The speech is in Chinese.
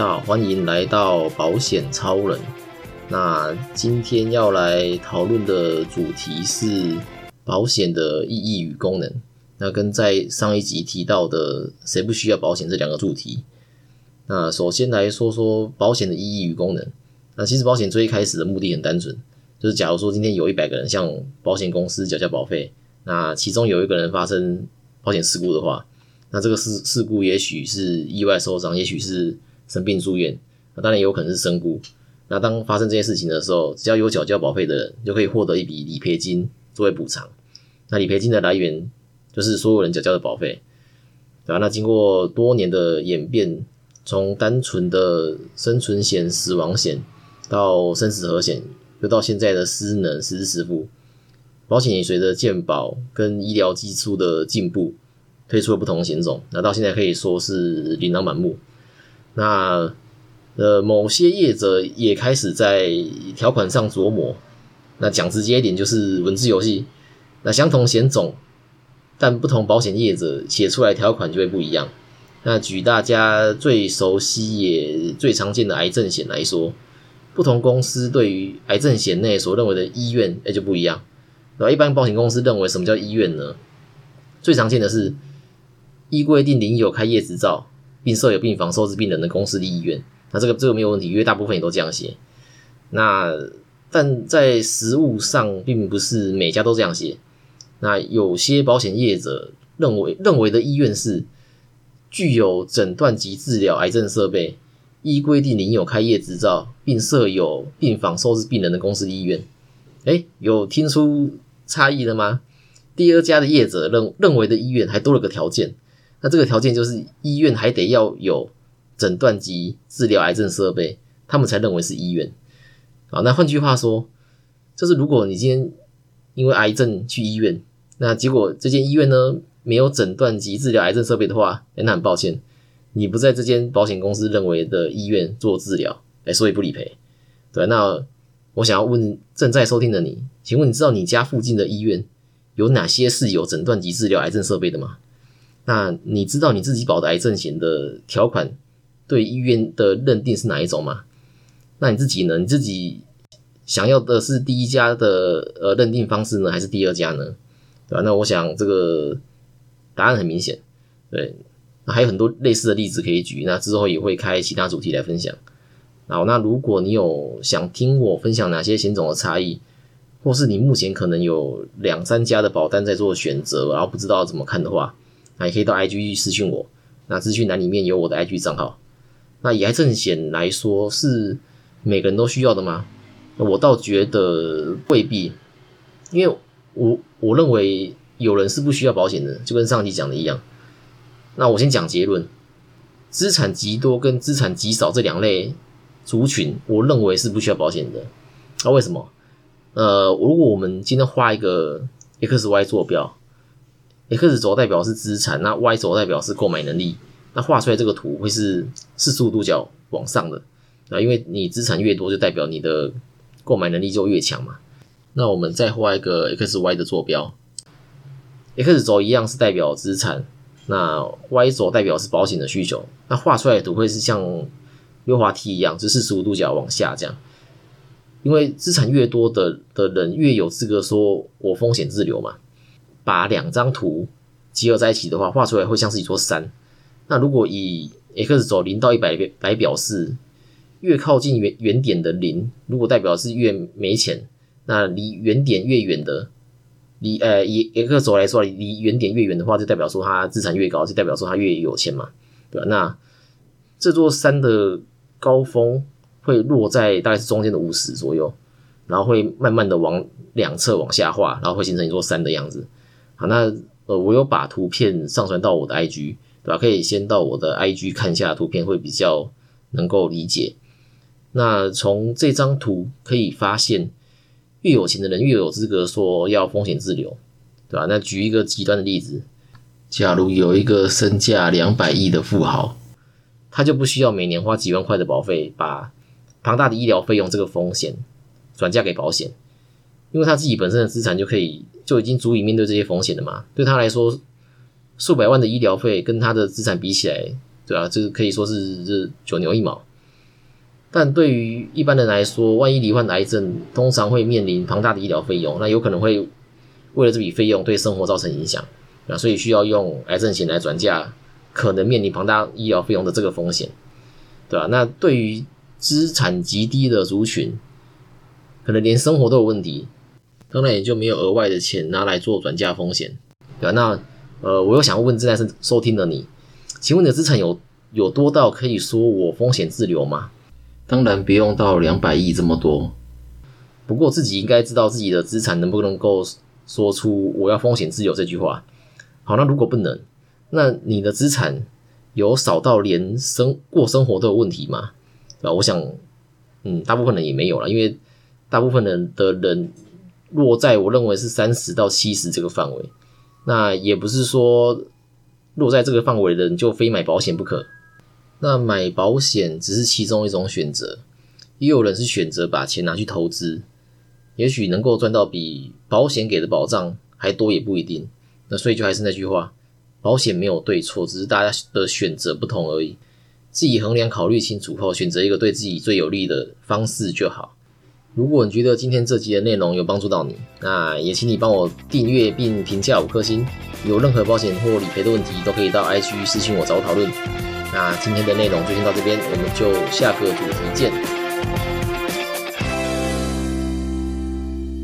家好，欢迎来到保险超人。那今天要来讨论的主题是保险的意义与功能。那跟在上一集提到的“谁不需要保险”这两个主题。那首先来说说保险的意义与功能。那其实保险最一开始的目的很单纯，就是假如说今天有一百个人向保险公司缴交保费，那其中有一个人发生保险事故的话，那这个事事故也许是意外受伤，也许是生病住院，那当然也有可能是身故。那当发生这件事情的时候，只要有缴交保费的人，就可以获得一笔理赔金作为补偿。那理赔金的来源就是所有人缴交的保费，对吧？那经过多年的演变，从单纯的生存险、死亡险到生死和险，又到现在的失能、实支实付，保险也随着健保跟医疗技术的进步。推出了不同的险种，那到现在可以说是琳琅满目。那呃，某些业者也开始在条款上琢磨。那讲直接一点，就是文字游戏。那相同险种，但不同保险业者写出来条款就会不一样。那举大家最熟悉也最常见的癌症险来说，不同公司对于癌症险内所认为的医院，哎就不一样。那？一般保险公司认为什么叫医院呢？最常见的是。依规定领有开业执照并设有病房收治病人的公司的医院，那这个这个没有问题，因为大部分也都这样写。那但在实务上，并不是每家都这样写。那有些保险业者认为认为的医院是具有诊断及治疗癌症设备，依规定领有开业执照并设有病房收治病人的公司的医院。哎，有听出差异了吗？第二家的业者认认为的医院还多了个条件。那这个条件就是医院还得要有诊断及治疗癌症设备，他们才认为是医院。啊，那换句话说，就是如果你今天因为癌症去医院，那结果这间医院呢没有诊断及治疗癌症设备的话，那很抱歉，你不在这间保险公司认为的医院做治疗，哎，所以不理赔。对，那我想要问正在收听的你，请问你知道你家附近的医院有哪些是有诊断及治疗癌症设备的吗？那你知道你自己保的癌症险的条款对医院的认定是哪一种吗？那你自己呢？你自己想要的是第一家的呃认定方式呢，还是第二家呢？对吧？那我想这个答案很明显，对。还有很多类似的例子可以举，那之后也会开其他主题来分享。好，那如果你有想听我分享哪些险种的差异，或是你目前可能有两三家的保单在做选择，然后不知道怎么看的话。还可以到 IG 私讯我，那资讯栏里面有我的 IG 账号。那以癌症险来说，是每个人都需要的吗？我倒觉得未必，因为我我认为有人是不需要保险的，就跟上集讲的一样。那我先讲结论：资产极多跟资产极少这两类族群，我认为是不需要保险的。那为什么？呃，如果我们今天画一个 X Y 坐标。X 轴代表是资产，那 Y 轴代表是购买能力。那画出来这个图会是四十五度角往上的啊，因为你资产越多，就代表你的购买能力就越强嘛。那我们再画一个 X Y 的坐标，X 轴一样是代表资产，那 Y 轴代表是保险的需求。那画出来的图会是像溜滑梯一样，是四十五度角往下这样。因为资产越多的的人越有资格说我风险自留嘛。把两张图结合在一起的话，画出来会像是一座山。那如果以 x 轴零到一百来表示，越靠近原原点的零，如果代表是越没钱，那离原点越远的，离呃以 x 轴来说，离原点越远的话，就代表说他资产越高，就代表说他越有钱嘛，对吧？那这座山的高峰会落在大概是中间的五十左右，然后会慢慢的往两侧往下滑，然后会形成一座山的样子。好，那呃，我有把图片上传到我的 IG，对吧？可以先到我的 IG 看一下图片，会比较能够理解。那从这张图可以发现，越有钱的人越有资格说要风险自留，对吧？那举一个极端的例子，假如有一个身价两百亿的富豪，他就不需要每年花几万块的保费，把庞大的医疗费用这个风险转嫁给保险，因为他自己本身的资产就可以。就已经足以面对这些风险了嘛？对他来说，数百万的医疗费跟他的资产比起来，对吧？这可以说是这九牛一毛。但对于一般人来说，万一罹患癌症，通常会面临庞大的医疗费用，那有可能会为了这笔费用对生活造成影响，啊，所以需要用癌症险来转嫁可能面临庞大医疗费用的这个风险，对吧？那对于资产极低的族群，可能连生活都有问题，当然也就没有额外的钱拿来做转嫁风险，对吧？那呃，我又想问正在是收听的你，请问你的资产有有多到可以说我风险自留吗？当然不用到两百亿这么多，不过自己应该知道自己的资产能不能够说出我要风险自由这句话。好，那如果不能，那你的资产有少到连生过生活都有问题吗？啊，我想，嗯，大部分人也没有了，因为大部分人的人落在我认为是三十到七十这个范围，那也不是说落在这个范围的人就非买保险不可。那买保险只是其中一种选择，也有人是选择把钱拿去投资，也许能够赚到比保险给的保障还多，也不一定。那所以就还是那句话，保险没有对错，只是大家的选择不同而已。自己衡量考虑清楚后，选择一个对自己最有利的方式就好。如果你觉得今天这集的内容有帮助到你，那也请你帮我订阅并评价五颗星。有任何保险或理赔的问题，都可以到 IG 私信我找我讨论。那今天的内容就先到这边，我们就下个主题见。